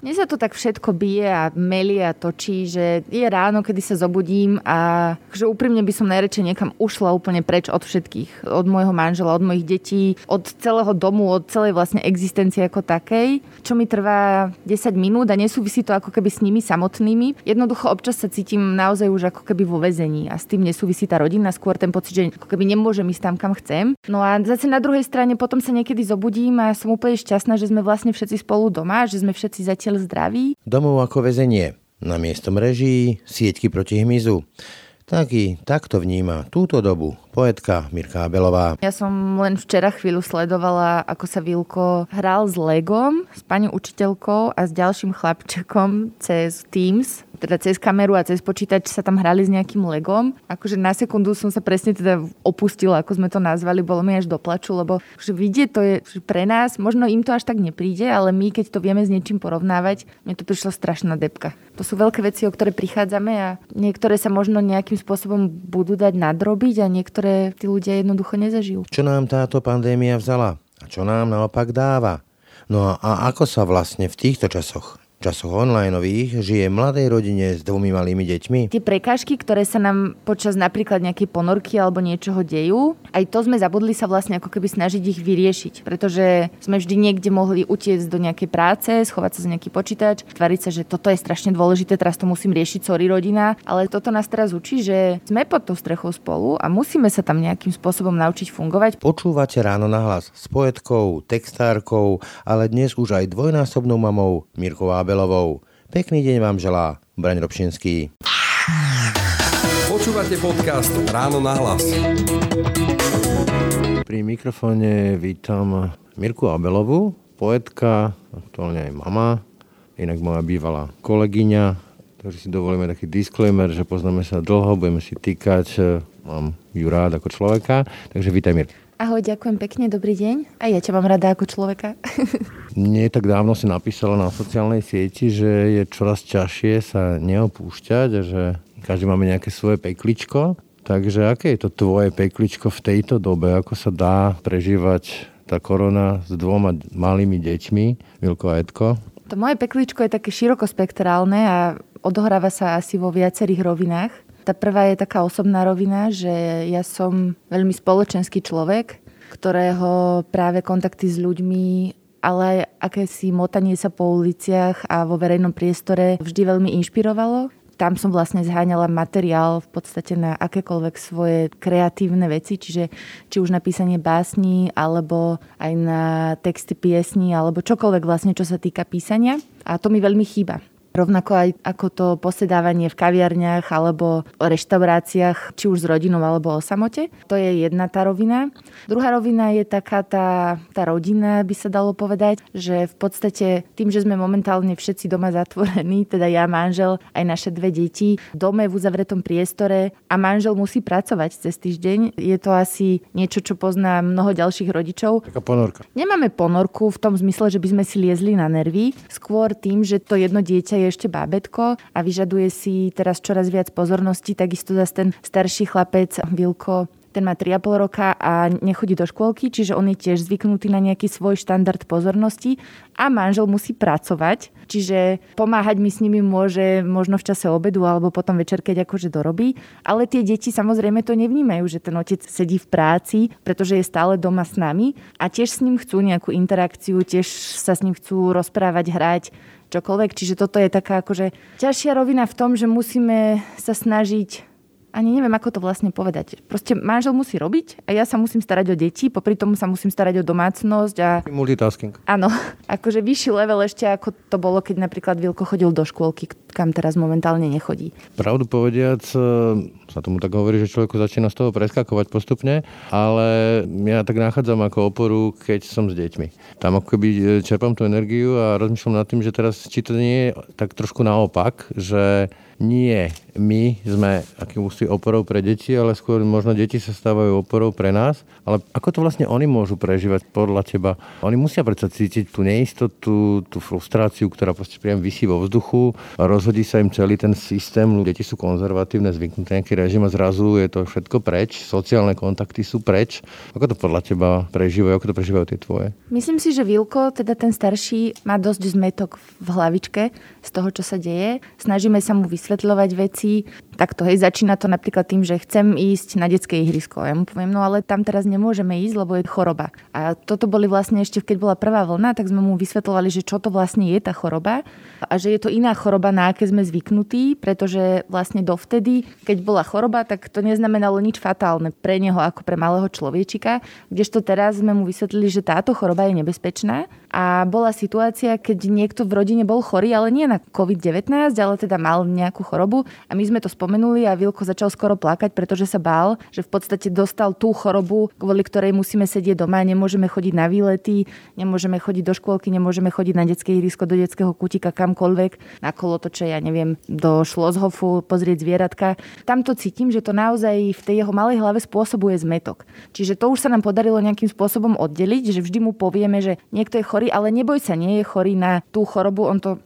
Mne sa to tak všetko bije a melie a točí, že je ráno, kedy sa zobudím a že úprimne by som najradšej niekam ušla úplne preč od všetkých. Od môjho manžela, od mojich detí, od celého domu, od celej vlastne existencie ako takej, čo mi trvá 10 minút a nesúvisí to ako keby s nimi samotnými. Jednoducho občas sa cítim naozaj už ako keby vo väzení a s tým nesúvisí tá rodina, skôr ten pocit, že ako keby nemôžem ísť tam, kam chcem. No a zase na druhej strane potom sa niekedy zobudím a som úplne šťastná, že sme vlastne všetci spolu doma, že sme všetci zatiaľ zdraví. Domov ako väzenie. Na miesto mreží, sieťky proti hmyzu. Taký, takto vníma túto dobu poetka Mirka Abelová. Ja som len včera chvíľu sledovala, ako sa Vilko hral s Legom, s pani učiteľkou a s ďalším chlapčekom cez Teams teda cez kameru a cez počítač sa tam hrali s nejakým legom. Akože na sekundu som sa presne teda opustila, ako sme to nazvali, bolo mi až doplaču, lebo že vidieť to je pre nás, možno im to až tak nepríde, ale my keď to vieme s niečím porovnávať, mne to prišla strašná depka. To sú veľké veci, o ktoré prichádzame a niektoré sa možno nejakým spôsobom budú dať nadrobiť a niektoré tí ľudia jednoducho nezažijú. Čo nám táto pandémia vzala? A čo nám naopak dáva? No a ako sa vlastne v týchto časoch časoch onlineových žije mladej rodine s dvomi malými deťmi? Tie prekážky, ktoré sa nám počas napríklad nejakej ponorky alebo niečoho dejú, aj to sme zabudli sa vlastne ako keby snažiť ich vyriešiť, pretože sme vždy niekde mohli utiecť do nejakej práce, schovať sa za nejaký počítač, tvariť sa, že toto je strašne dôležité, teraz to musím riešiť, sorry rodina, ale toto nás teraz učí, že sme pod tou strechou spolu a musíme sa tam nejakým spôsobom naučiť fungovať. Počúvate ráno na hlas s poetkou, textárkou, ale dnes už aj dvojnásobnou mamou Mirkou Abelovou. Pekný deň vám želá Braň Robšinský. Počúvate podcast Ráno na hlas. Pri mikrofóne vítam Mirku Abelovú, poetka, aktuálne aj mama, inak moja bývalá kolegyňa, takže si dovolíme taký disclaimer, že poznáme sa dlho, budeme si týkať, mám ju rád ako človeka, takže vítaj Mirka. Ahoj, ďakujem pekne, dobrý deň. A ja ťa mám rada ako človeka. Nie tak dávno si napísala na sociálnej sieti, že je čoraz ťažšie sa neopúšťať a že každý máme nejaké svoje pekličko. Takže aké je to tvoje pekličko v tejto dobe? Ako sa dá prežívať tá korona s dvoma malými deťmi, Milko a Edko? To moje pekličko je také širokospektrálne a odohráva sa asi vo viacerých rovinách. Tá prvá je taká osobná rovina, že ja som veľmi spoločenský človek, ktorého práve kontakty s ľuďmi ale aj akési motanie sa po uliciach a vo verejnom priestore vždy veľmi inšpirovalo. Tam som vlastne zháňala materiál v podstate na akékoľvek svoje kreatívne veci, čiže či už napísanie básni, alebo aj na texty piesní, alebo čokoľvek vlastne, čo sa týka písania. A to mi veľmi chýba. Rovnako aj ako to posedávanie v kaviarniach alebo reštauráciách, či už s rodinou alebo o samote. To je jedna tá rovina. Druhá rovina je taká tá, tá rodina, by sa dalo povedať, že v podstate tým, že sme momentálne všetci doma zatvorení, teda ja, manžel, aj naše dve deti, dome v uzavretom priestore a manžel musí pracovať cez týždeň, je to asi niečo, čo pozná mnoho ďalších rodičov. Taká ponorka. Nemáme ponorku v tom zmysle, že by sme si liezli na nervy, skôr tým, že to jedno dieťa je ešte bábetko a vyžaduje si teraz čoraz viac pozornosti. Takisto zase ten starší chlapec Vilko ten má 3,5 roka a nechodí do škôlky, čiže on je tiež zvyknutý na nejaký svoj štandard pozornosti a manžel musí pracovať, čiže pomáhať mi s nimi môže možno v čase obedu alebo potom večer, keď akože dorobí. Ale tie deti samozrejme to nevnímajú, že ten otec sedí v práci, pretože je stále doma s nami a tiež s ním chcú nejakú interakciu, tiež sa s ním chcú rozprávať, hrať, čokoľvek. Čiže toto je taká akože ťažšia rovina v tom, že musíme sa snažiť ani neviem, ako to vlastne povedať. Proste manžel musí robiť a ja sa musím starať o deti, popri tomu sa musím starať o domácnosť a... Multitasking. Áno, akože vyšší level ešte ako to bolo, keď napríklad Vilko chodil do škôlky, kam teraz momentálne nechodí. Pravdu povediac, e, sa tomu tak hovorí, že človeku začína z toho preskakovať postupne, ale ja tak nachádzam ako oporu, keď som s deťmi. Tam ako keby e, čerpám tú energiu a rozmýšľam nad tým, že teraz či to nie je tak trošku naopak, že nie my sme akýmsi oporou pre deti, ale skôr možno deti sa stávajú oporou pre nás. Ale ako to vlastne oni môžu prežívať podľa teba? Oni musia predsa cítiť tú neistotu, tú frustráciu, ktorá proste priam vysí vo vzduchu rozhodí sa im celý ten systém. Deti sú konzervatívne, zvyknuté nejaký režim a zrazu je to všetko preč, sociálne kontakty sú preč. Ako to podľa teba prežívajú, ako to prežívajú tie tvoje? Myslím si, že Vilko, teda ten starší, má dosť zmetok v hlavičke z toho, čo sa deje. Snažíme sa mu vysvetľovať veci. Takto, hej, začína to napríklad tým, že chcem ísť na detské ihrisko. Ja mu poviem, no ale tam teraz nemôžeme ísť, lebo je choroba. A toto boli vlastne ešte, keď bola prvá vlna, tak sme mu vysvetľovali, že čo to vlastne je tá choroba a že je to iná choroba, na aké sme zvyknutí, pretože vlastne dovtedy, keď bola choroba, tak to neznamenalo nič fatálne pre neho ako pre malého človečika, kdežto teraz sme mu vysvetlili, že táto choroba je nebezpečná a bola situácia, keď niekto v rodine bol chorý, ale nie na COVID-19, ale teda mal nejakú chorobu a my sme to spomenuli a Vilko začal skoro plakať, pretože sa bál, že v podstate dostal tú chorobu, kvôli ktorej musíme sedieť doma, nemôžeme chodiť na výlety, nemôžeme chodiť do škôlky, nemôžeme chodiť na detské ihrisko, do detského kutika, kamkoľvek, na kolotoče, ja neviem, do Šlozhofu, pozrieť zvieratka. Tam to cítim, že to naozaj v tej jeho malej hlave spôsobuje zmetok. Čiže to už sa nám podarilo nejakým spôsobom oddeliť, že vždy mu povieme, že niekto je chorý chorý, ale neboj sa, nie je chorý na tú chorobu, on to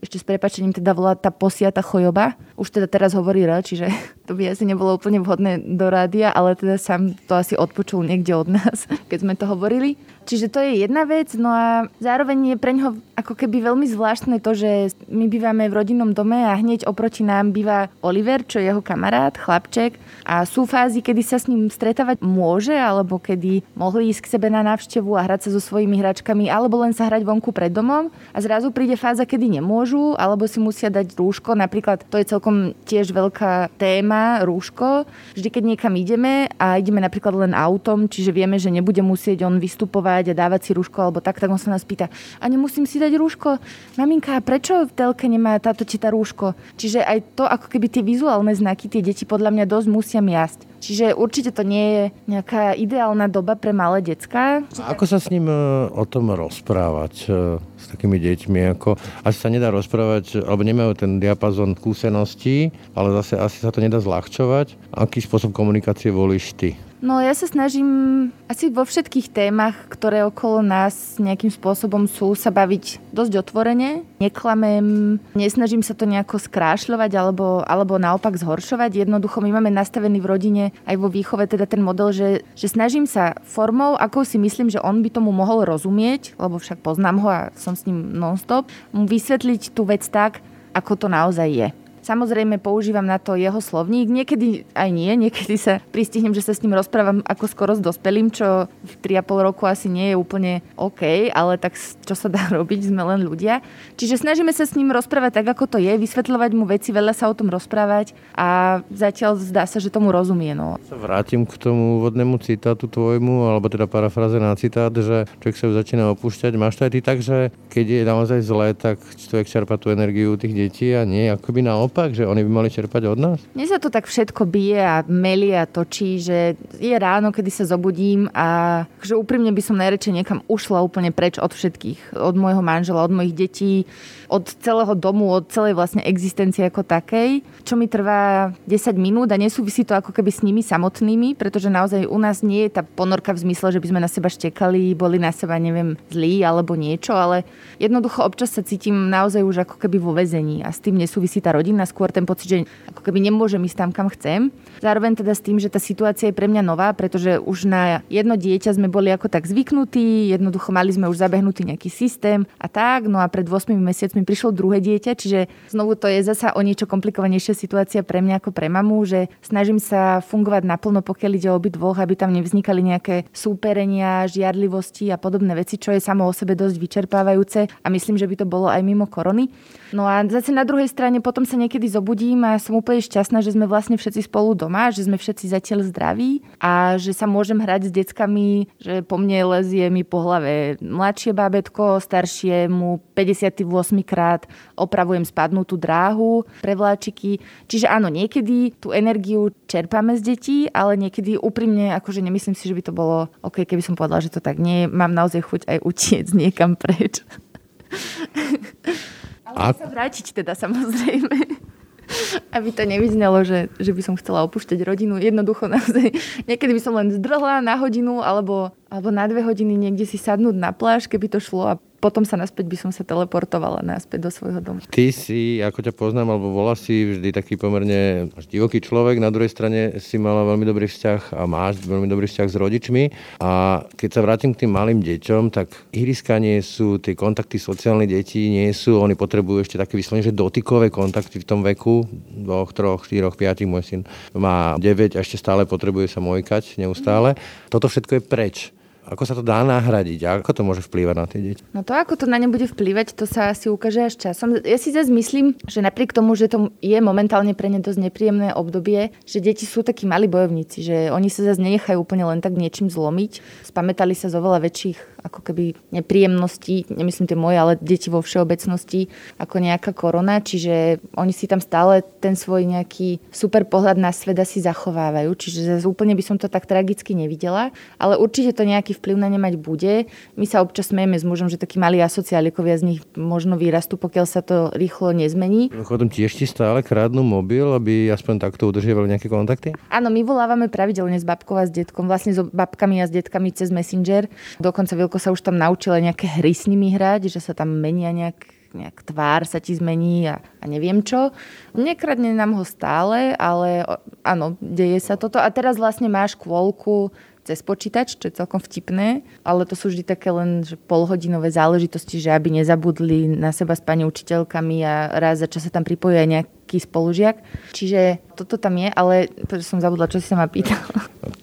ešte s prepačením teda volá tá posiata chojoba. Už teda teraz hovorí R, čiže to by asi nebolo úplne vhodné do rádia, ale teda sám to asi odpočul niekde od nás, keď sme to hovorili. Čiže to je jedna vec, no a zároveň je pre ňoho ako keby veľmi zvláštne to, že my bývame v rodinnom dome a hneď oproti nám býva Oliver, čo je jeho kamarát, chlapček. A sú fázy, kedy sa s ním stretávať môže, alebo kedy mohli ísť k sebe na návštevu a hrať sa so svojimi hračkami, alebo len sa hrať vonku pred domom. A zrazu príde fáza, kedy nemôžu, alebo si musia dať rúško. Napríklad to je celkom tiež veľká téma, rúško. Vždy, keď niekam ideme a ideme napríklad len autom, čiže vieme, že nebude musieť on vystupovať a dávať si rúško alebo tak, tak on sa nás pýta, a nemusím si dať rúško? Maminka, prečo v telke nemá táto či tá rúško? Čiže aj to, ako keby tie vizuálne znaky, tie deti podľa mňa dosť musia miasť. Čiže určite to nie je nejaká ideálna doba pre malé decka. A ako sa s ním e, o tom rozprávať e, s takými deťmi? Ako, asi sa nedá rozprávať, alebo nemajú ten diapazon skúseností, ale zase asi sa to nedá zľahčovať. Aký spôsob komunikácie volíš ty? No ja sa snažím asi vo všetkých témach, ktoré okolo nás nejakým spôsobom sú, sa baviť dosť otvorene. Neklamem, nesnažím sa to nejako skrášľovať alebo, alebo naopak zhoršovať. Jednoducho my máme nastavený v rodine aj vo výchove teda ten model, že, že snažím sa formou, ako si myslím, že on by tomu mohol rozumieť, lebo však poznám ho a som s ním non-stop, mu vysvetliť tú vec tak, ako to naozaj je. Samozrejme používam na to jeho slovník, niekedy aj nie, niekedy sa pristihnem, že sa s ním rozprávam ako skoro s dospelým, čo v 3,5 roku asi nie je úplne OK, ale tak čo sa dá robiť, sme len ľudia. Čiže snažíme sa s ním rozprávať tak, ako to je, vysvetľovať mu veci, veľa sa o tom rozprávať a zatiaľ zdá sa, že tomu rozumie. No. Vrátim k tomu úvodnému citátu tvojmu, alebo teda parafráze na citát, že človek sa začína opúšťať. Máš to aj ty tak, že keď je naozaj zlé, tak človek čerpa tú energiu tých detí a nie akoby naopak? Naopak, že oni by mali čerpať od nás? Mne sa to tak všetko bije a melie a točí, že je ráno, kedy sa zobudím a že úprimne by som najradšej niekam ušla úplne preč od všetkých. Od môjho manžela, od mojich detí, od celého domu, od celej vlastne existencie ako takej, čo mi trvá 10 minút a nesúvisí to ako keby s nimi samotnými, pretože naozaj u nás nie je tá ponorka v zmysle, že by sme na seba štekali, boli na seba, neviem, zlí alebo niečo, ale jednoducho občas sa cítim naozaj už ako keby vo väzení a s tým nesúvisí tá rodina mňa skôr ten pocit, že ako keby nemôžem ísť tam, kam chcem. Zároveň teda s tým, že tá situácia je pre mňa nová, pretože už na jedno dieťa sme boli ako tak zvyknutí, jednoducho mali sme už zabehnutý nejaký systém a tak, no a pred 8 mesiacmi prišlo druhé dieťa, čiže znovu to je zasa o niečo komplikovanejšia situácia pre mňa ako pre mamu, že snažím sa fungovať naplno, pokiaľ ide o dvoch, aby tam nevznikali nejaké súperenia, žiadlivosti a podobné veci, čo je samo o sebe dosť vyčerpávajúce a myslím, že by to bolo aj mimo korony. No a zase na druhej strane potom sa niekedy zobudím a som úplne šťastná, že sme vlastne všetci spolu doma, že sme všetci zatiaľ zdraví a že sa môžem hrať s deckami, že po mne lezie mi po hlave mladšie bábetko, staršie mu 58 krát opravujem spadnutú dráhu pre vláčiky. Čiže áno, niekedy tú energiu čerpáme z detí, ale niekedy úprimne, akože nemyslím si, že by to bolo OK, keby som povedala, že to tak nie. Mám naozaj chuť aj utiec niekam preč. Ale a... sa vrátiť teda samozrejme. Aby to nevyznelo, že, že by som chcela opúšťať rodinu. Jednoducho naozaj, niekedy by som len zdrhla na hodinu alebo, alebo na dve hodiny niekde si sadnúť na pláž, keby to šlo a potom sa naspäť by som sa teleportovala naspäť do svojho domu. Ty si, ako ťa poznám, alebo volá si vždy taký pomerne až divoký človek, na druhej strane si mala veľmi dobrý vzťah a máš veľmi dobrý vzťah s rodičmi a keď sa vrátim k tým malým deťom, tak ihriska nie sú, tie kontakty sociálne detí nie sú, oni potrebujú ešte také vyslovene, že dotykové kontakty v tom veku, dvoch, troch, štyroch, piatich, môj syn má 9 a ešte stále potrebuje sa mojkať neustále. Toto všetko je preč. Ako sa to dá nahradiť? A ako to môže vplývať na tie deti? No to, ako to na ne bude vplývať, to sa asi ukáže až časom. Ja si zase myslím, že napriek tomu, že to je momentálne pre ne dosť nepríjemné obdobie, že deti sú takí malí bojovníci, že oni sa zase nenechajú úplne len tak niečím zlomiť. Spamätali sa z oveľa väčších ako keby nepríjemností, nemyslím tie moje, ale deti vo všeobecnosti, ako nejaká korona, čiže oni si tam stále ten svoj nejaký super pohľad na svet asi zachovávajú, čiže zase úplne by som to tak tragicky nevidela, ale určite to nejaký vplyv na ne mať bude. My sa občas smejeme s mužom, že takí malí asociálikovia z nich možno vyrastú, pokiaľ sa to rýchlo nezmení. Chodom tiež ti stále krádnu mobil, aby aspoň takto udržiavali nejaké kontakty? Áno, my volávame pravidelne s babkou a s detkom, vlastne s babkami a s detkami cez Messenger. Dokonca Vilko sa už tam naučila nejaké hry s nimi hrať, že sa tam menia nejak nejak tvár sa ti zmení a, a neviem čo. Nekradne nám ho stále, ale áno, deje sa toto. A teraz vlastne máš kvôlku cez počítač, čo je celkom vtipné, ale to sú vždy také len že polhodinové záležitosti, že aby nezabudli na seba s pani učiteľkami a raz za čas sa tam pripojí aj nejaký spolužiak. Čiže toto tam je, ale som zabudla, čo si sa ma pýtal.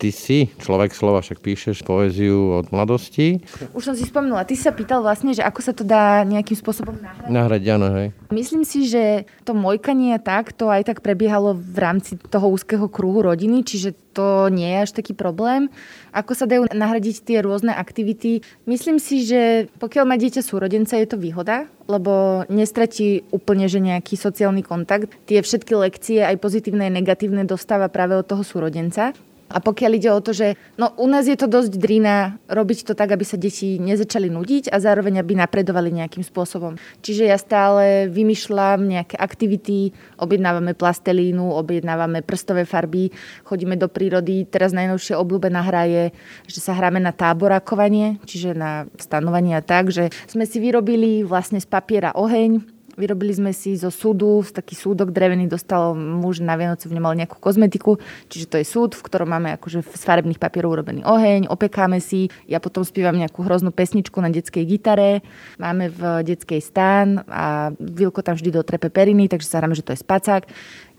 Ty si človek slova, však píšeš poéziu od mladosti. Už som si spomenula, ty si sa pýtal vlastne, že ako sa to dá nejakým spôsobom nahrať. Nahrať, áno, hej. Myslím si, že to mojkanie tak, to aj tak prebiehalo v rámci toho úzkeho kruhu rodiny, čiže to nie je až taký problém. Ako sa dajú nahradiť tie rôzne aktivity? Myslím si, že pokiaľ má dieťa súrodenca, je to výhoda, lebo nestratí úplne že nejaký sociálny kontakt. Tie všetky lekcie, aj pozitívne, aj negatívne, dostáva práve od toho súrodenca. A pokiaľ ide o to, že no, u nás je to dosť drina robiť to tak, aby sa deti nezačali nudiť a zároveň aby napredovali nejakým spôsobom. Čiže ja stále vymýšľam nejaké aktivity, objednávame plastelínu, objednávame prstové farby, chodíme do prírody. Teraz najnovšie obľúbená hra je, že sa hráme na táborakovanie, čiže na stanovanie a tak, že sme si vyrobili vlastne z papiera oheň, Vyrobili sme si zo súdu, taký súdok drevený dostal muž na Vianoce, v ňom mal nejakú kozmetiku, čiže to je súd, v ktorom máme akože z farebných papierov urobený oheň, opekáme si, ja potom spievam nejakú hroznú pesničku na detskej gitare, máme v detskej stán a Vilko tam vždy dotrepe periny, takže sa hráme, že to je spacák.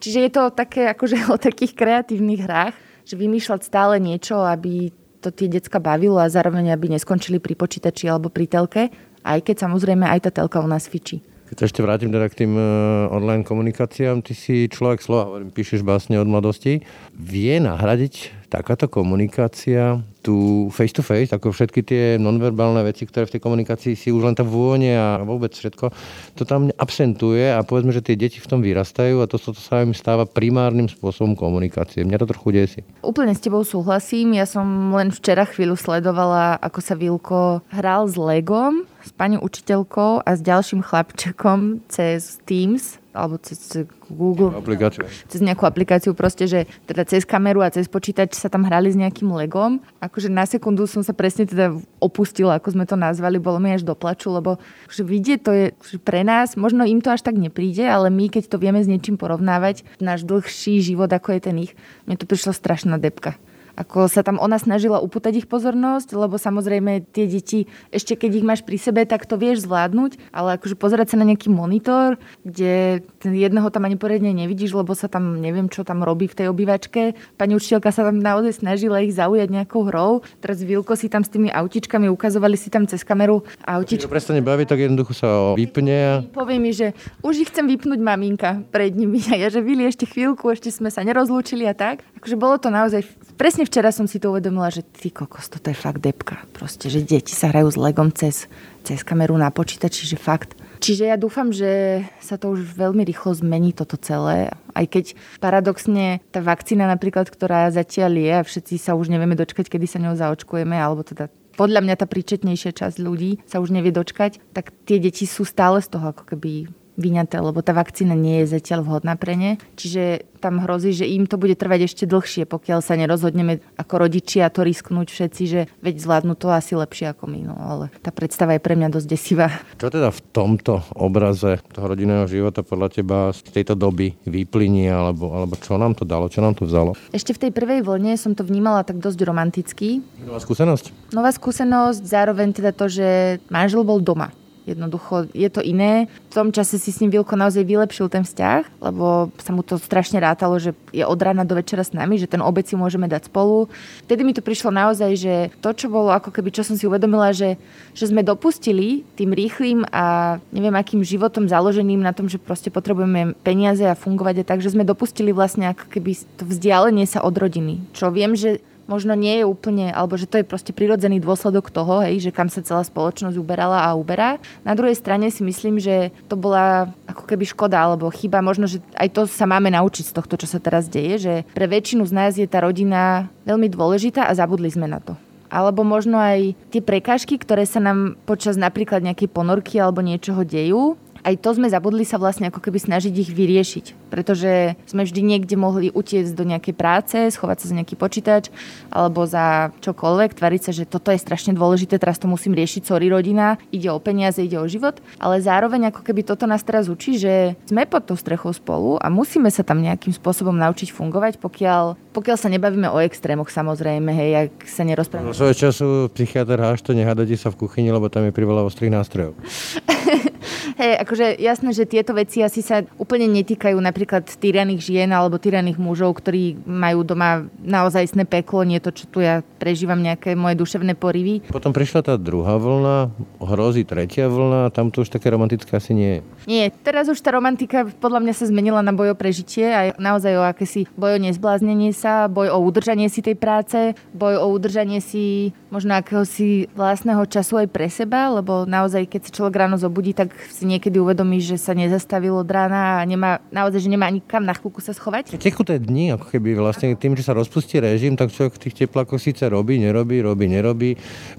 Čiže je to také akože o takých kreatívnych hrách, že vymýšľať stále niečo, aby to tie decka bavilo a zároveň aby neskončili pri počítači alebo pri telke, aj keď samozrejme aj tá telka u nás fičí. Keď sa ešte vrátim teda k tým uh, online komunikáciám, ty si človek slova, hovorím, píšeš básne od mladosti. Vie nahradiť takáto komunikácia tu face to face, ako všetky tie nonverbálne veci, ktoré v tej komunikácii si už len tá vône a vôbec všetko, to tam absentuje a povedzme, že tie deti v tom vyrastajú a to, to, to sa im stáva primárnym spôsobom komunikácie. Mňa to trochu desí. Úplne s tebou súhlasím. Ja som len včera chvíľu sledovala, ako sa Vilko hral s Legom, s pani učiteľkou a s ďalším chlapčekom cez Teams alebo cez Google. Aplikáciu. Cez nejakú aplikáciu proste, že teda cez kameru a cez počítač sa tam hrali s nejakým legom. Akože na sekundu som sa presne teda opustila, ako sme to nazvali, bolo mi až doplaču, lebo že vidieť to je že pre nás, možno im to až tak nepríde, ale my keď to vieme s niečím porovnávať, náš dlhší život ako je ten ich, mne to prišla strašná depka ako sa tam ona snažila upútať ich pozornosť, lebo samozrejme tie deti, ešte keď ich máš pri sebe, tak to vieš zvládnuť, ale akože pozerať sa na nejaký monitor, kde jedného tam ani poriadne nevidíš, lebo sa tam neviem, čo tam robí v tej obývačke. Pani učiteľka sa tam naozaj snažila ich zaujať nejakou hrou. Teraz Vilko si tam s tými autičkami ukazovali si tam cez kameru autičky. Keď prestane baviť, tak jednoducho sa vypne. Povie mi, že už ich chcem vypnúť maminka pred nimi. A ja, že Vili, ešte chvíľku, ešte sme sa nerozlúčili a tak. Akože bolo to naozaj presne včera som si to uvedomila, že ty kokos, toto je fakt depka. Proste, že deti sa hrajú s legom cez, cez kameru na počítači, že fakt. Čiže ja dúfam, že sa to už veľmi rýchlo zmení toto celé. Aj keď paradoxne tá vakcína napríklad, ktorá zatiaľ je a všetci sa už nevieme dočkať, kedy sa ňou zaočkujeme, alebo teda podľa mňa tá príčetnejšia časť ľudí sa už nevie dočkať, tak tie deti sú stále z toho ako keby vyňaté, lebo tá vakcína nie je zatiaľ vhodná pre ne. Čiže tam hrozí, že im to bude trvať ešte dlhšie, pokiaľ sa nerozhodneme ako rodičia to risknúť všetci, že veď zvládnu to asi lepšie ako my. No, ale tá predstava je pre mňa dosť desivá. Čo teda v tomto obraze toho rodinného života podľa teba z tejto doby vyplynie, alebo, alebo čo nám to dalo, čo nám to vzalo? Ešte v tej prvej vlne som to vnímala tak dosť romanticky. Nová skúsenosť? Nová skúsenosť, zároveň teda to, že manžel bol doma Jednoducho je to iné. V tom čase si s ním Vilko naozaj vylepšil ten vzťah, lebo sa mu to strašne rátalo, že je od rána do večera s nami, že ten obec si môžeme dať spolu. Vtedy mi to prišlo naozaj, že to, čo bolo ako keby, čo som si uvedomila, že, že sme dopustili tým rýchlým a neviem akým životom založeným na tom, že proste potrebujeme peniaze a fungovať a tak, že sme dopustili vlastne ako keby to vzdialenie sa od rodiny. Čo viem, že možno nie je úplne, alebo že to je proste prirodzený dôsledok toho, hej, že kam sa celá spoločnosť uberala a uberá. Na druhej strane si myslím, že to bola ako keby škoda alebo chyba. Možno, že aj to sa máme naučiť z tohto, čo sa teraz deje, že pre väčšinu z nás je tá rodina veľmi dôležitá a zabudli sme na to alebo možno aj tie prekážky, ktoré sa nám počas napríklad nejakej ponorky alebo niečoho dejú, aj to sme zabudli sa vlastne ako keby snažiť ich vyriešiť. Pretože sme vždy niekde mohli utiecť do nejakej práce, schovať sa za nejaký počítač alebo za čokoľvek, tvariť sa, že toto je strašne dôležité, teraz to musím riešiť, sorry rodina, ide o peniaze, ide o život. Ale zároveň ako keby toto nás teraz učí, že sme pod tou strechou spolu a musíme sa tam nejakým spôsobom naučiť fungovať, pokiaľ, pokiaľ sa nebavíme o extrémoch samozrejme, hej, ak sa nerozprávame. No svojho času psychiatr háš to nehádate sa v kuchyni, lebo tam je priveľa ostrých nástrojov. Hej, akože jasné, že tieto veci asi sa úplne netýkajú napríklad tyraných žien alebo tyraných mužov, ktorí majú doma naozaj sné peklo, nie to, čo tu ja prežívam nejaké moje duševné porivy. Potom prišla tá druhá vlna, hrozí tretia vlna, tam to už také romantické asi nie je. Nie, teraz už tá romantika podľa mňa sa zmenila na boj o prežitie a naozaj o akési boj o nezbláznenie sa, boj o udržanie si tej práce, boj o udržanie si možno akéhosi vlastného času aj pre seba, lebo naozaj keď sa človek ráno zobudí, tak si niekedy uvedomí, že sa nezastavil od rána a nemá, naozaj, že nemá ani kam na chvíľku sa schovať. Tekuté dni, ako keby vlastne tým, že sa rozpustí režim, tak človek v tých teplákoch síce robí, nerobí, robí, nerobí,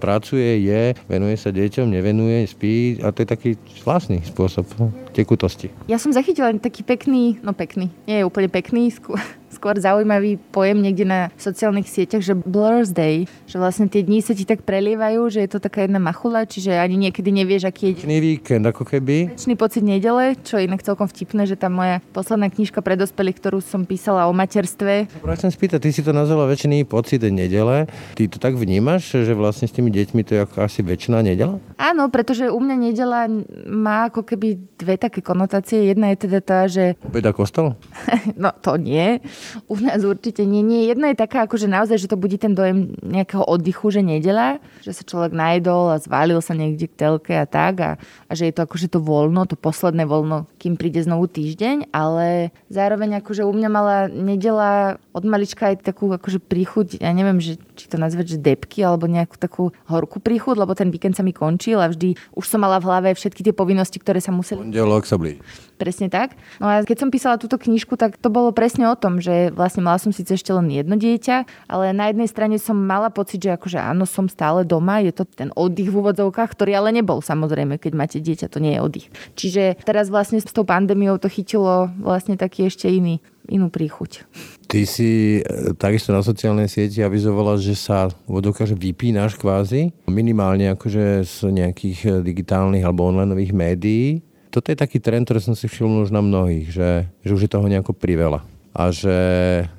pracuje, je, venuje sa deťom, nevenuje, spí a to je taký vlastný spôsob tekutosti. Ja som zachytila taký pekný, no pekný, nie je úplne pekný, skôr skôr zaujímavý pojem niekde na sociálnych sieťach, že Blur's Day, že vlastne tie dni sa ti tak prelievajú, že je to taká jedna machula, čiže ani niekedy nevieš, aký je... Večný víkend, ako keby. Večný pocit nedele, čo je inak celkom vtipné, že tá moja posledná knižka pre dospelých, ktorú som písala o materstve. Chcem spýtať, ty si to nazvala väčšiný pocit nedele. Ty to tak vnímaš, že vlastne s tými deťmi to je ako asi väčšiná nedela? Áno, pretože u mňa nedela má ako keby dve také konotácie. Jedna je teda tá, že... Obeda kostol? no to nie. U nás určite nie. nie. Jedna je taká, akože naozaj, že to budí ten dojem nejakého oddychu, že nedela, že sa človek najedol a zvalil sa niekde k telke a tak a, a že je to akože to voľno, to posledné voľno, kým príde znovu týždeň, ale zároveň akože u mňa mala nedela od malička aj takú akože príchuť, ja neviem, že, či to nazvať, že depky alebo nejakú takú horkú príchuť, lebo ten víkend sa mi končil a vždy už som mala v hlave všetky tie povinnosti, ktoré sa museli... Pondelok sa blíži. Presne tak. No a keď som písala túto knižku, tak to bolo presne o tom, že vlastne mala som síce ešte len jedno dieťa, ale na jednej strane som mala pocit, že akože áno, som stále doma, je to ten oddych v úvodzovkách, ktorý ale nebol samozrejme, keď máte dieťa, to nie je oddych. Čiže teraz vlastne s tou pandémiou to chytilo vlastne taký ešte iný inú príchuť. Ty si e, takisto na sociálnej sieti avizovala, že sa vodokáže vypínaš kvázi, minimálne akože z nejakých e, digitálnych alebo onlineových médií toto je taký trend, ktorý som si všimol už na mnohých, že, že už je toho nejako priveľa. A že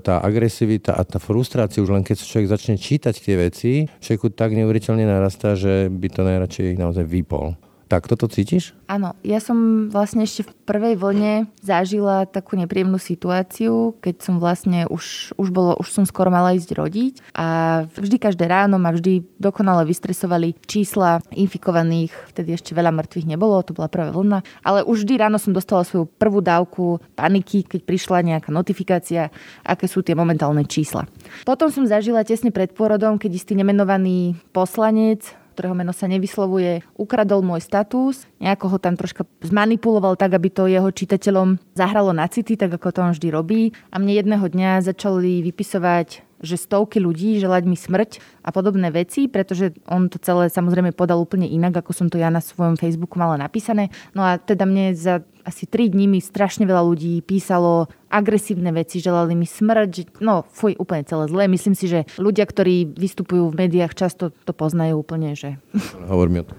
tá agresivita a tá frustrácia, už len keď sa človek začne čítať tie veci, človeku tak neuveriteľne narastá, že by to najradšej naozaj vypol. Tak toto cítiš? Áno, ja som vlastne ešte v prvej vlne zažila takú nepríjemnú situáciu, keď som vlastne už, už, bolo, už som skoro mala ísť rodiť a vždy každé ráno ma vždy dokonale vystresovali čísla infikovaných, vtedy ešte veľa mŕtvych nebolo, to bola prvá vlna, ale už vždy ráno som dostala svoju prvú dávku paniky, keď prišla nejaká notifikácia, aké sú tie momentálne čísla. Potom som zažila tesne pred pôrodom, keď istý nemenovaný poslanec ktorého meno sa nevyslovuje, ukradol môj status, nejako ho tam troška zmanipuloval tak, aby to jeho čitateľom zahralo na city, tak ako to on vždy robí. A mne jedného dňa začali vypisovať že stovky ľudí želať mi smrť a podobné veci, pretože on to celé samozrejme podal úplne inak, ako som to ja na svojom Facebooku mala napísané. No a teda mne za asi 3 dní mi strašne veľa ľudí písalo agresívne veci, želali mi smrť, no fuj, úplne celé zlé. Myslím si, že ľudia, ktorí vystupujú v médiách, často to poznajú úplne, že... Hovor mi o to.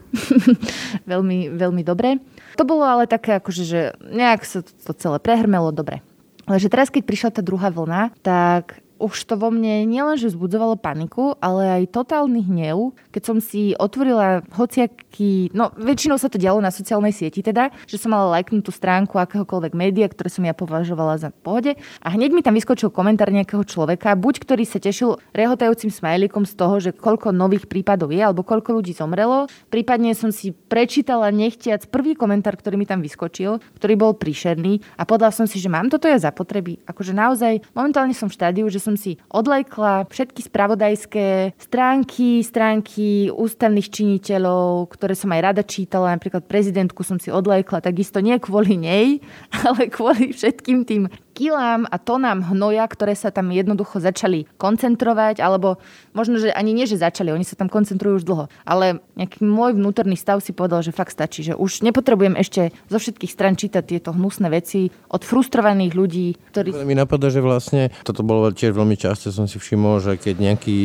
veľmi, veľmi dobre. To bolo ale také, akože, že nejak sa to celé prehrmelo, dobre. Ale že teraz, keď prišla tá druhá vlna, tak už to vo mne nielenže vzbudzovalo paniku, ale aj totálny hnev, keď som si otvorila hociaký, no väčšinou sa to dialo na sociálnej sieti teda, že som mala lajknúť tú stránku akéhokoľvek média, ktoré som ja považovala za pohode a hneď mi tam vyskočil komentár nejakého človeka, buď ktorý sa tešil rehotajúcim smajlikom z toho, že koľko nových prípadov je, alebo koľko ľudí zomrelo. Prípadne som si prečítala nechtiac prvý komentár, ktorý mi tam vyskočil, ktorý bol príšerný a podľa som si, že mám toto ja zapotreby. Akože naozaj momentálne som v štádiu, že som si odlajkla všetky spravodajské stránky, stránky ústavných činiteľov, ktoré som aj rada čítala, napríklad prezidentku som si odlajkla, takisto nie kvôli nej, ale kvôli všetkým tým kilám a tonám hnoja, ktoré sa tam jednoducho začali koncentrovať, alebo možno, že ani nie, že začali, oni sa tam koncentrujú už dlho. Ale nejaký môj vnútorný stav si povedal, že fakt stačí, že už nepotrebujem ešte zo všetkých stran čítať tieto hnusné veci od frustrovaných ľudí, ktorí... Mi napadá, že vlastne, toto bolo tiež veľmi často, som si všimol, že keď nejaký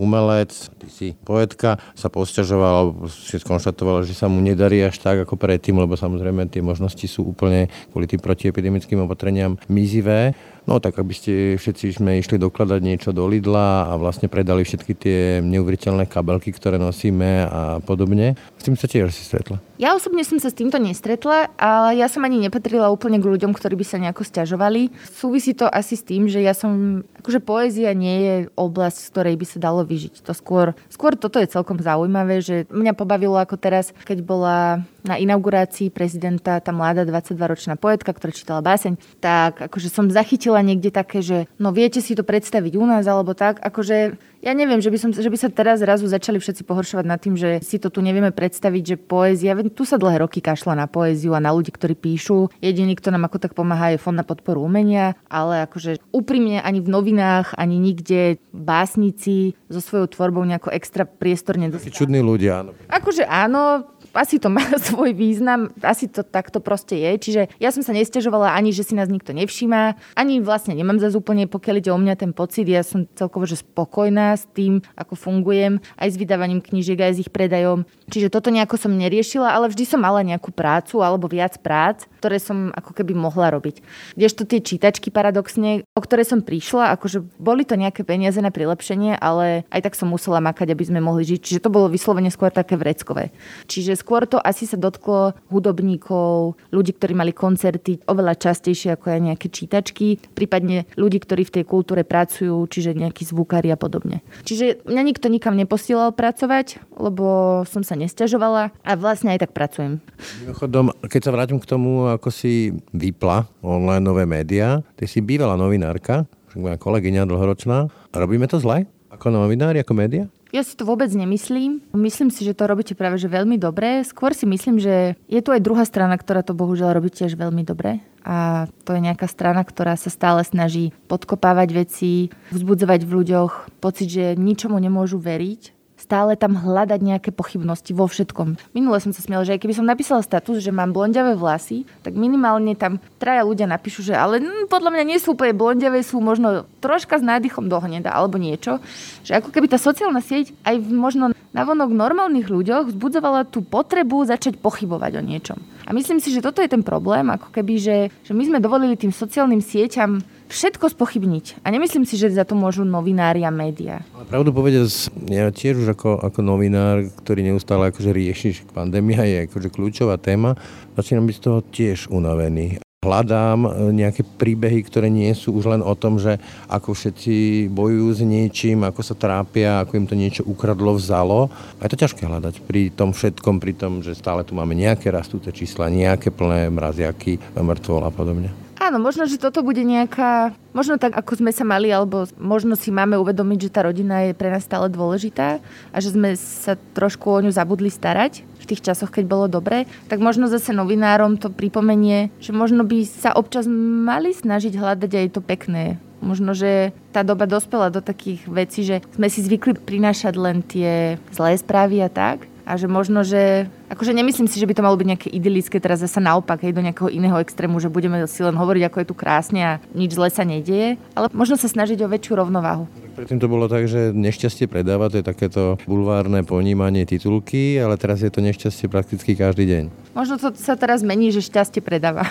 umelec, ty si poetka, sa posťažoval, alebo si skonštatoval, že sa mu nedarí až tak ako predtým, lebo samozrejme tie možnosti sú úplne kvôli tým protiepidemickým opatreniam mizivé. No tak aby ste všetci sme išli dokladať niečo do Lidla a vlastne predali všetky tie neuveriteľné kabelky, ktoré nosíme a podobne. S tým sa tiež si stretla. Ja osobne som sa s týmto nestretla, ale ja som ani nepatrila úplne k ľuďom, ktorí by sa nejako stiažovali. Súvisí to asi s tým, že ja som, akože poézia nie je oblasť, z ktorej by sa dalo vyžiť. To skôr, skôr toto je celkom zaujímavé, že mňa pobavilo ako teraz, keď bola na inaugurácii prezidenta tá mladá 22-ročná poetka, ktorá čítala báseň, tak akože som zachytila niekde také, že no viete si to predstaviť u nás, alebo tak, akože ja neviem, že by, som, že by sa teraz zrazu začali všetci pohoršovať nad tým, že si to tu nevieme predstaviť, že poézia, tu sa dlhé roky kašla na poéziu a na ľudí, ktorí píšu. Jediný, kto nám ako tak pomáha, je Fond na podporu umenia, ale akože úprimne ani v novinách, ani nikde básnici so svojou tvorbou nejako extra priestor nedostávajú. čudní ľudia, áno. Akože áno, asi to má svoj význam, asi to takto proste je. Čiže ja som sa nestežovala ani, že si nás nikto nevšíma, ani vlastne nemám zase úplne, pokiaľ ide o mňa ten pocit, ja som celkovo že spokojná s tým, ako fungujem, aj s vydávaním knížiek, aj s ich predajom. Čiže toto nejako som neriešila, ale vždy som mala nejakú prácu alebo viac prác, ktoré som ako keby mohla robiť. Kdežto tie čítačky paradoxne, o ktoré som prišla, akože boli to nejaké peniaze na prilepšenie, ale aj tak som musela makať, aby sme mohli žiť. Čiže to bolo vyslovene skôr také vreckové. Čiže skôr to asi sa dotklo hudobníkov, ľudí, ktorí mali koncerty oveľa častejšie ako aj nejaké čítačky, prípadne ľudí, ktorí v tej kultúre pracujú, čiže nejakí zvukári a podobne. Čiže mňa nikto nikam neposielal pracovať, lebo som sa nesťažovala a vlastne aj tak pracujem. Mimochodom, keď sa vrátim k tomu, ako si vypla online nové médiá, ty si bývala novinárka, moja kolegyňa dlhoročná. Robíme to zle? Ako novinári, ako média? Ja si to vôbec nemyslím. Myslím si, že to robíte práve že veľmi dobre. Skôr si myslím, že je tu aj druhá strana, ktorá to bohužiaľ robí tiež veľmi dobre. A to je nejaká strana, ktorá sa stále snaží podkopávať veci, vzbudzovať v ľuďoch pocit, že ničomu nemôžu veriť stále tam hľadať nejaké pochybnosti vo všetkom. Minule som sa smiela, že aj keby som napísala status, že mám blondiavé vlasy, tak minimálne tam traja ľudia napíšu, že ale hm, podľa mňa nie sú úplne blondiavé, sú možno troška s nádychom do hneda alebo niečo. Že ako keby tá sociálna sieť aj možno navonok normálnych ľuďoch vzbudzovala tú potrebu začať pochybovať o niečom. A myslím si, že toto je ten problém, ako keby, že, že my sme dovolili tým sociálnym sieťam všetko spochybniť. A nemyslím si, že za to môžu novinári a médiá. Pravdu povedať, ja tiež už ako, ako novinár, ktorý neustále akože rieši, že pandémia je akože kľúčová téma, začínam byť z toho tiež unavený hľadám e, nejaké príbehy, ktoré nie sú už len o tom, že ako všetci bojujú s niečím, ako sa trápia, ako im to niečo ukradlo, vzalo. A je to ťažké hľadať pri tom všetkom, pri tom, že stále tu máme nejaké rastúce čísla, nejaké plné mraziaky, mŕtvol a podobne. Áno, možno, že toto bude nejaká, možno tak, ako sme sa mali, alebo možno si máme uvedomiť, že tá rodina je pre nás stále dôležitá a že sme sa trošku o ňu zabudli starať v tých časoch, keď bolo dobre, tak možno zase novinárom to pripomenie, že možno by sa občas mali snažiť hľadať aj to pekné Možno, že tá doba dospela do takých vecí, že sme si zvykli prinášať len tie zlé správy a tak. A že možno, že... Akože nemyslím si, že by to malo byť nejaké idylické, teraz zase naopak, aj do nejakého iného extrému, že budeme si len hovoriť, ako je tu krásne a nič zle sa nedieje. Ale možno sa snažiť o väčšiu rovnováhu. Predtým to bolo tak, že nešťastie predáva, to je takéto bulvárne ponímanie titulky, ale teraz je to nešťastie prakticky každý deň. Možno to sa teraz mení, že šťastie predáva.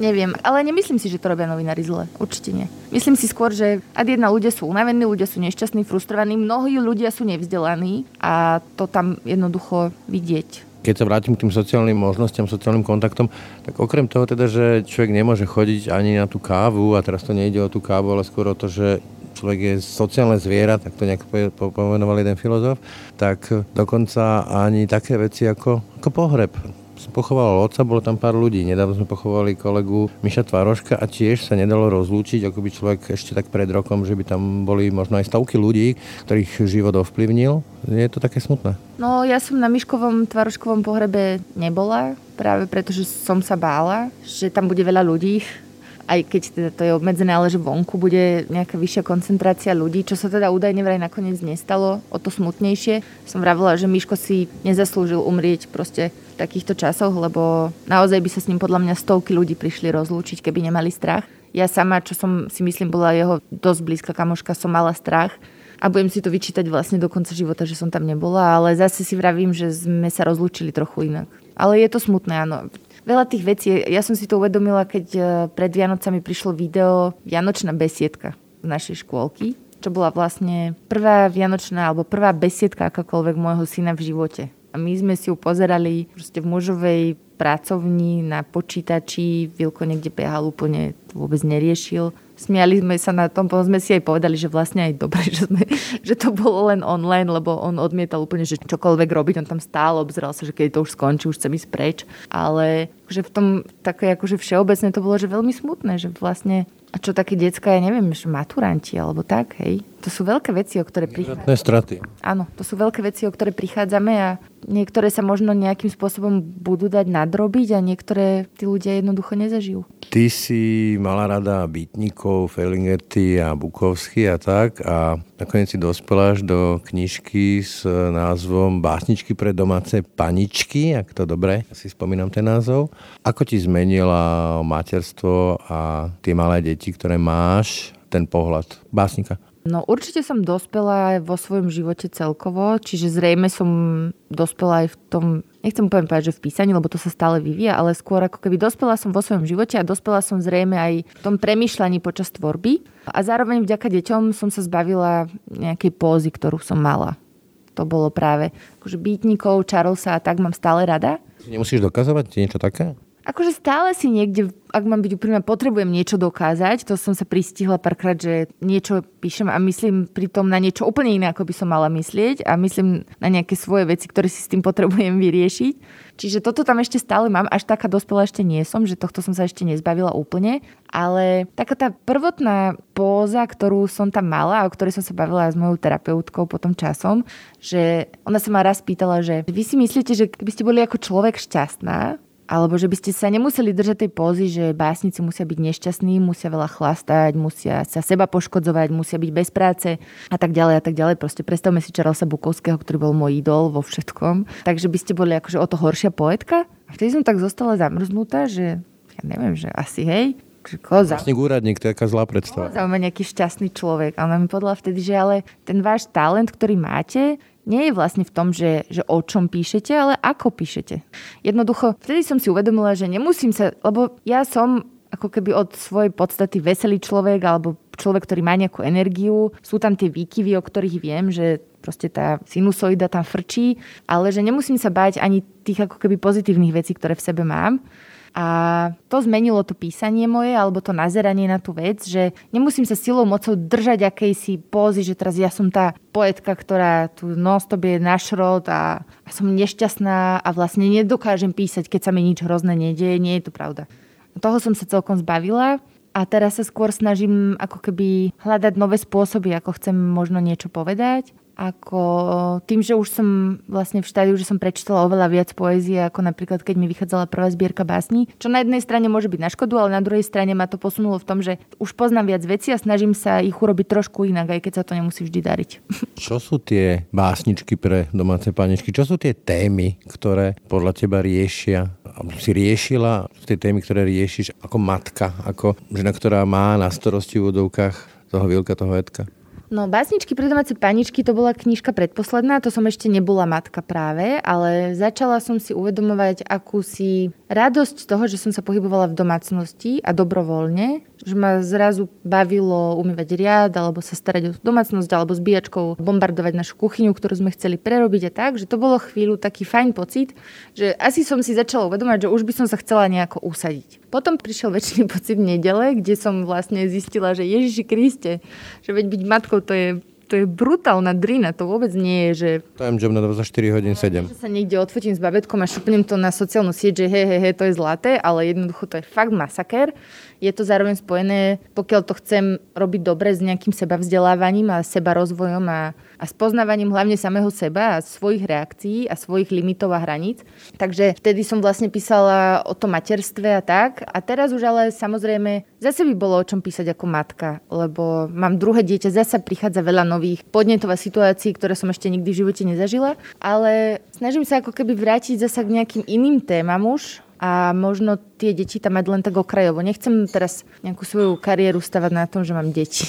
Neviem, ale nemyslím si, že to robia novinári zle. Určite nie. Myslím si skôr, že ad jedna ľudia sú unavení, ľudia sú nešťastní, frustrovaní, mnohí ľudia sú nevzdelaní a to tam jednoducho vidieť keď sa vrátim k tým sociálnym možnostiam, sociálnym kontaktom, tak okrem toho teda, že človek nemôže chodiť ani na tú kávu, a teraz to nejde o tú kávu, ale skôr o to, že človek je sociálne zviera, tak to nejak pomenoval jeden filozof, tak dokonca ani také veci ako, ako pohreb som pochoval otca, bolo tam pár ľudí. Nedávno sme pochovali kolegu Miša Tvaroška a tiež sa nedalo rozlúčiť, ako by človek ešte tak pred rokom, že by tam boli možno aj stovky ľudí, ktorých život ovplyvnil. Je to také smutné. No ja som na Miškovom Tvaroškovom pohrebe nebola, práve preto, že som sa bála, že tam bude veľa ľudí, aj keď teda to je obmedzené, ale že vonku bude nejaká vyššia koncentrácia ľudí, čo sa teda údajne vraj nakoniec nestalo, o to smutnejšie. Som vravila, že Miško si nezaslúžil umrieť proste v takýchto časoch, lebo naozaj by sa s ním podľa mňa stovky ľudí prišli rozlúčiť, keby nemali strach. Ja sama, čo som si myslím, bola jeho dosť blízka kamoška, som mala strach a budem si to vyčítať vlastne do konca života, že som tam nebola, ale zase si vravím, že sme sa rozlúčili trochu inak. Ale je to smutné, áno veľa tých vecí, ja som si to uvedomila, keď e, pred Vianocami prišlo video Vianočná besiedka z našej škôlky, čo bola vlastne prvá Vianočná alebo prvá besiedka akákoľvek môjho syna v živote. A my sme si ju pozerali proste v mužovej pracovni na počítači, Vilko niekde behal úplne, vôbec neriešil smiali sme sa na tom, potom sme si aj povedali, že vlastne aj dobre, že, sme, že to bolo len online, lebo on odmietal úplne, že čokoľvek robiť, on tam stále obzeral sa, že keď to už skončí, už chcem ísť preč. Ale že v tom také akože všeobecne to bolo, že veľmi smutné, že vlastne a čo také decka, ja neviem, že maturanti alebo tak, hej. To sú veľké veci, o ktoré prichádzame. straty. Áno, to sú veľké veci, o ktoré prichádzame a niektoré sa možno nejakým spôsobom budú dať nadrobiť a niektoré tí ľudia jednoducho nezažijú. Ty si mala rada bytníkov, Felingety a Bukovsky a tak a nakoniec si dospela až do knižky s názvom Básničky pre domáce paničky, ak to dobre, si spomínam ten názov. Ako ti zmenila materstvo a tie malé deti, ktoré máš, ten pohľad básnika? No určite som dospela aj vo svojom živote celkovo, čiže zrejme som dospela aj v tom, nechcem úplne povedať, že v písaní, lebo to sa stále vyvíja, ale skôr ako keby dospela som vo svojom živote a dospela som zrejme aj v tom premyšľaní počas tvorby. A zároveň vďaka deťom som sa zbavila nejakej pózy, ktorú som mala. To bolo práve akože bytníkov, Charlesa a tak mám stále rada. Nemusíš dokazovať niečo také? Akože stále si niekde ak mám byť úprimná, potrebujem niečo dokázať. To som sa pristihla párkrát, že niečo píšem a myslím pritom na niečo úplne iné, ako by som mala myslieť a myslím na nejaké svoje veci, ktoré si s tým potrebujem vyriešiť. Čiže toto tam ešte stále mám, až taká dospelá ešte nie som, že tohto som sa ešte nezbavila úplne, ale taká tá prvotná póza, ktorú som tam mala a o ktorej som sa bavila s mojou terapeutkou potom časom, že ona sa ma raz pýtala, že vy si myslíte, že keby ste boli ako človek šťastná, alebo že by ste sa nemuseli držať tej pózy, že básnici musia byť nešťastní, musia veľa chlastať, musia sa seba poškodzovať, musia byť bez práce a tak ďalej a tak ďalej. Proste predstavme si Charlesa Bukovského, ktorý bol môj idol vo všetkom. Takže by ste boli akože o to horšia poetka. A vtedy som tak zostala zamrznutá, že ja neviem, že asi hej, Koza. Vlastne úradník, to je taká zlá predstava. Zaujíma nejaký šťastný človek. A ona mi povedala vtedy, že ale ten váš talent, ktorý máte, nie je vlastne v tom, že, že o čom píšete, ale ako píšete. Jednoducho, vtedy som si uvedomila, že nemusím sa, lebo ja som ako keby od svojej podstaty veselý človek alebo človek, ktorý má nejakú energiu. Sú tam tie výkyvy, o ktorých viem, že proste tá sinusoida tam frčí, ale že nemusím sa báť ani tých ako keby pozitívnych vecí, ktoré v sebe mám. A to zmenilo to písanie moje, alebo to nazeranie na tú vec, že nemusím sa silou mocou držať akejsi pózy, že teraz ja som tá poetka, ktorá tu non-stop je na šrot a, a som nešťastná a vlastne nedokážem písať, keď sa mi nič hrozné nedieje. Nie je to pravda. Toho som sa celkom zbavila a teraz sa skôr snažím ako keby hľadať nové spôsoby, ako chcem možno niečo povedať ako tým, že už som vlastne v štádiu, že som prečítala oveľa viac poézie, ako napríklad keď mi vychádzala prvá zbierka básni, čo na jednej strane môže byť na škodu, ale na druhej strane ma to posunulo v tom, že už poznám viac vecí a snažím sa ich urobiť trošku inak, aj keď sa to nemusí vždy dariť. Čo sú tie básničky pre domáce paničky? Čo sú tie témy, ktoré podľa teba riešia, si riešila tie témy, ktoré riešiš ako matka, ako žena, ktorá má na starosti v vodovkách toho Vilka, toho Edka? No, básničky pre domáce paničky to bola knižka predposledná, to som ešte nebola matka práve, ale začala som si uvedomovať akúsi radosť toho, že som sa pohybovala v domácnosti a dobrovoľne, že ma zrazu bavilo umývať riad, alebo sa starať o domácnosť, alebo s bíjačkou bombardovať našu kuchyňu, ktorú sme chceli prerobiť a tak, že to bolo chvíľu taký fajn pocit, že asi som si začala uvedomať, že už by som sa chcela nejako usadiť. Potom prišiel väčší pocit v nedele, kde som vlastne zistila, že Ježiši Kriste, že veď byť matkou to je to je brutálna drina, to vôbec nie je, že... Time job na 24 hodín 7. Že sa niekde odfotím s babetkom a šupnem to na sociálnu sieť, že hej, hej, hej, to je zlaté, ale jednoducho to je fakt masaker je to zároveň spojené, pokiaľ to chcem robiť dobre s nejakým seba vzdelávaním a seba rozvojom a, a spoznávaním hlavne samého seba a svojich reakcií a svojich limitov a hraníc. Takže vtedy som vlastne písala o tom materstve a tak. A teraz už ale samozrejme zase by bolo o čom písať ako matka, lebo mám druhé dieťa, zase prichádza veľa nových podnetov a situácií, ktoré som ešte nikdy v živote nezažila. Ale snažím sa ako keby vrátiť zase k nejakým iným témam už, a možno tie deti tam mať len tak okrajovo. Nechcem teraz nejakú svoju kariéru stavať na tom, že mám deti.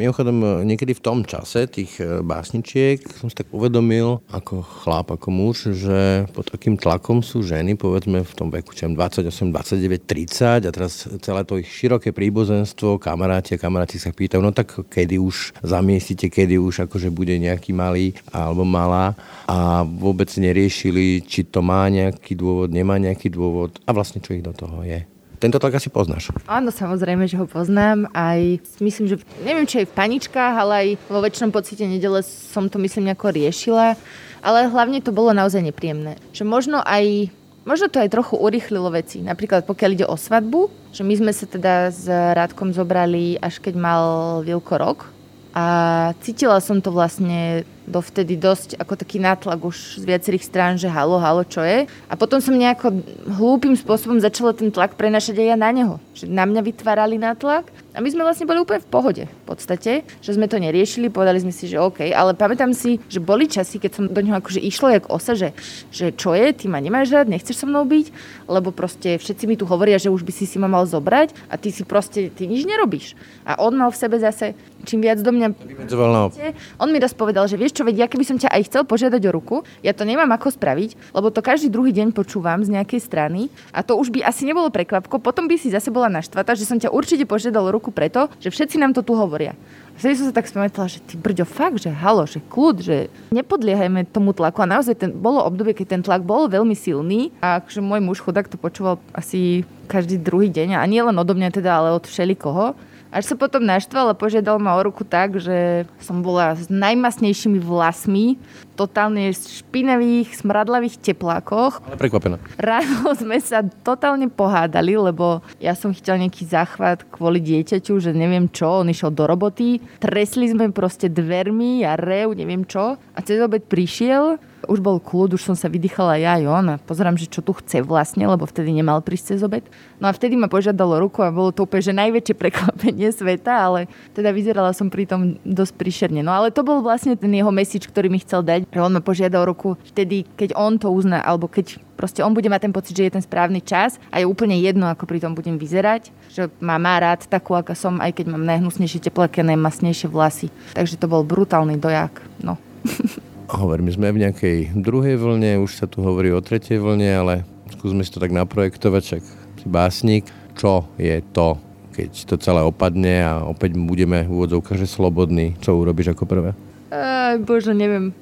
Mimochodom, niekedy v tom čase tých e, básničiek som si tak uvedomil, ako chlap, ako muž, že pod takým tlakom sú ženy, povedzme v tom veku, čo 28, 29, 30 a teraz celé to ich široké príbuzenstvo, kamaráti a kamaráti sa pýtajú, no tak kedy už zamiestite, kedy už akože bude nejaký malý alebo malá a vôbec neriešili, či to má nejaký dôvod, nemá nejaký dôvod a vlastne čo ich do toho je. Tento tlak asi poznáš. Áno, samozrejme, že ho poznám. Aj myslím, že neviem, či aj v paničkách, ale aj vo väčšom pocite nedele som to myslím nejako riešila. Ale hlavne to bolo naozaj nepríjemné. Že možno aj Možno to aj trochu urychlilo veci. Napríklad pokiaľ ide o svadbu, že my sme sa teda s Rádkom zobrali až keď mal Vilko rok. A cítila som to vlastne dovtedy dosť ako taký nátlak už z viacerých strán, že halo, halo, čo je. A potom som nejako hlúpým spôsobom začala ten tlak prenašať aj ja na neho. Že na mňa vytvárali nátlak a my sme vlastne boli úplne v pohode v podstate, že sme to neriešili, povedali sme si, že OK, ale pamätám si, že boli časy, keď som do neho akože išla jak osa, že, že čo je, ty ma nemáš rád, nechceš so mnou byť, lebo proste všetci mi tu hovoria, že už by si si ma mal zobrať a ty si proste, ty nič nerobíš. A on mal v sebe zase, čím viac do mňa... On mi raz povedal, že vieš čo, veď ja keby som ťa aj chcel požiadať o ruku, ja to nemám ako spraviť, lebo to každý druhý deň počúvam z nejakej strany a to už by asi nebolo prekvapko, potom by si zase bola naštvatá, že som ťa určite požiadal o ruku preto, že všetci nám to tu hovoria. Vtedy som sa tak spamätala, že ty brďo, fakt, že halo, že kľud, že nepodliehajme tomu tlaku. A naozaj ten, bolo obdobie, keď ten tlak bol veľmi silný a akože môj muž chudák to počúval asi každý druhý deň a nie len odo mňa teda, ale od všelikoho. Až sa potom naštval a požiadal ma o ruku tak, že som bola s najmasnejšími vlasmi, totálne špinavých, smradlavých teplákoch. Ale prekvapená. Ráno sme sa totálne pohádali, lebo ja som chytil nejaký záchvat kvôli dieťaťu, že neviem čo, on išiel do roboty. Tresli sme proste dvermi a rev, neviem čo. A cez obed prišiel už bol kľud, už som sa vydýchala ja aj on a pozerám, že čo tu chce vlastne, lebo vtedy nemal prísť cez obed. No a vtedy ma požiadalo ruku a bolo to úplne, že najväčšie prekvapenie sveta, ale teda vyzerala som pri tom dosť príšerne. No ale to bol vlastne ten jeho message, ktorý mi chcel dať, že on ma požiadal ruku vtedy, keď on to uzná, alebo keď proste on bude mať ten pocit, že je ten správny čas a je úplne jedno, ako pri tom budem vyzerať, že ma má rád takú, ako som, aj keď mám najhnusnejšie tepláky a najmasnejšie vlasy. Takže to bol brutálny dojak. No. Hovorím, sme v nejakej druhej vlne, už sa tu hovorí o tretej vlne, ale skúsme si to tak naprojektovať, však si básnik, čo je to, keď to celé opadne a opäť budeme v úvodzovkách, že slobodní, čo urobíš ako prvé? Aj, bože, neviem.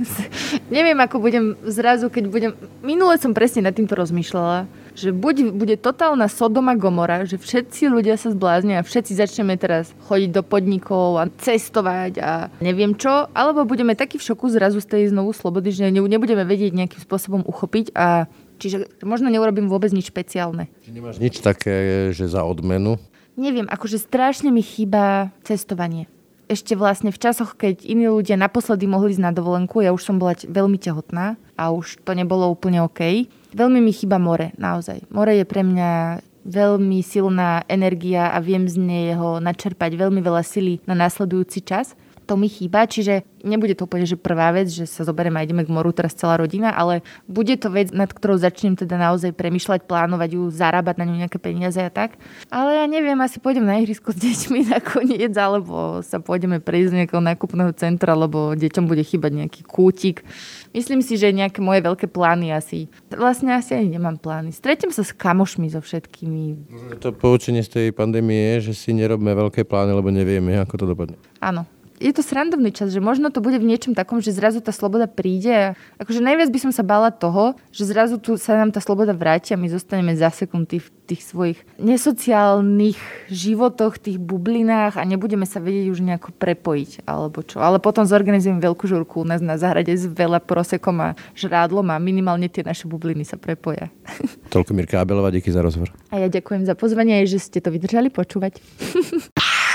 neviem, ako budem zrazu, keď budem... Minule som presne nad týmto rozmýšľala že buď bude totálna Sodoma Gomora, že všetci ľudia sa zbláznia a všetci začneme teraz chodiť do podnikov a cestovať a neviem čo, alebo budeme takí v šoku zrazu z tej znovu slobody, že nebudeme vedieť nejakým spôsobom uchopiť a čiže možno neurobím vôbec nič špeciálne. Čiže nemáš nič také, že za odmenu? Neviem, akože strašne mi chýba cestovanie ešte vlastne v časoch, keď iní ľudia naposledy mohli ísť na dovolenku, ja už som bola veľmi tehotná a už to nebolo úplne OK. Veľmi mi chýba more, naozaj. More je pre mňa veľmi silná energia a viem z neho načerpať veľmi veľa sily na následujúci čas to mi chýba, čiže nebude to úplne, že prvá vec, že sa zoberieme a ideme k moru teraz celá rodina, ale bude to vec, nad ktorou začnem teda naozaj premyšľať, plánovať ju, zarábať na ňu nejaké peniaze a tak. Ale ja neviem, asi pôjdem na ihrisko s deťmi nakoniec, alebo sa pôjdeme prejsť z nejakého nákupného centra, lebo deťom bude chýbať nejaký kútik. Myslím si, že nejaké moje veľké plány asi. Vlastne asi ani nemám plány. Stretím sa s kamošmi so všetkými. To poučenie z tej pandémie je, že si nerobme veľké plány, lebo nevieme, ako to dopadne. Áno, je to srandovný čas, že možno to bude v niečom takom, že zrazu tá sloboda príde. Akože najviac by som sa bála toho, že zrazu tu sa nám tá sloboda vráti a my zostaneme za sekundy v tých svojich nesociálnych životoch, tých bublinách a nebudeme sa vedieť už nejako prepojiť alebo čo. Ale potom zorganizujem veľkú žurku u nás na zahrade s veľa prosekom a žrádlom a minimálne tie naše bubliny sa prepoja. Toľko Mirka Abelová, díky za rozhovor. A ja ďakujem za pozvanie, že ste to vydržali počúvať.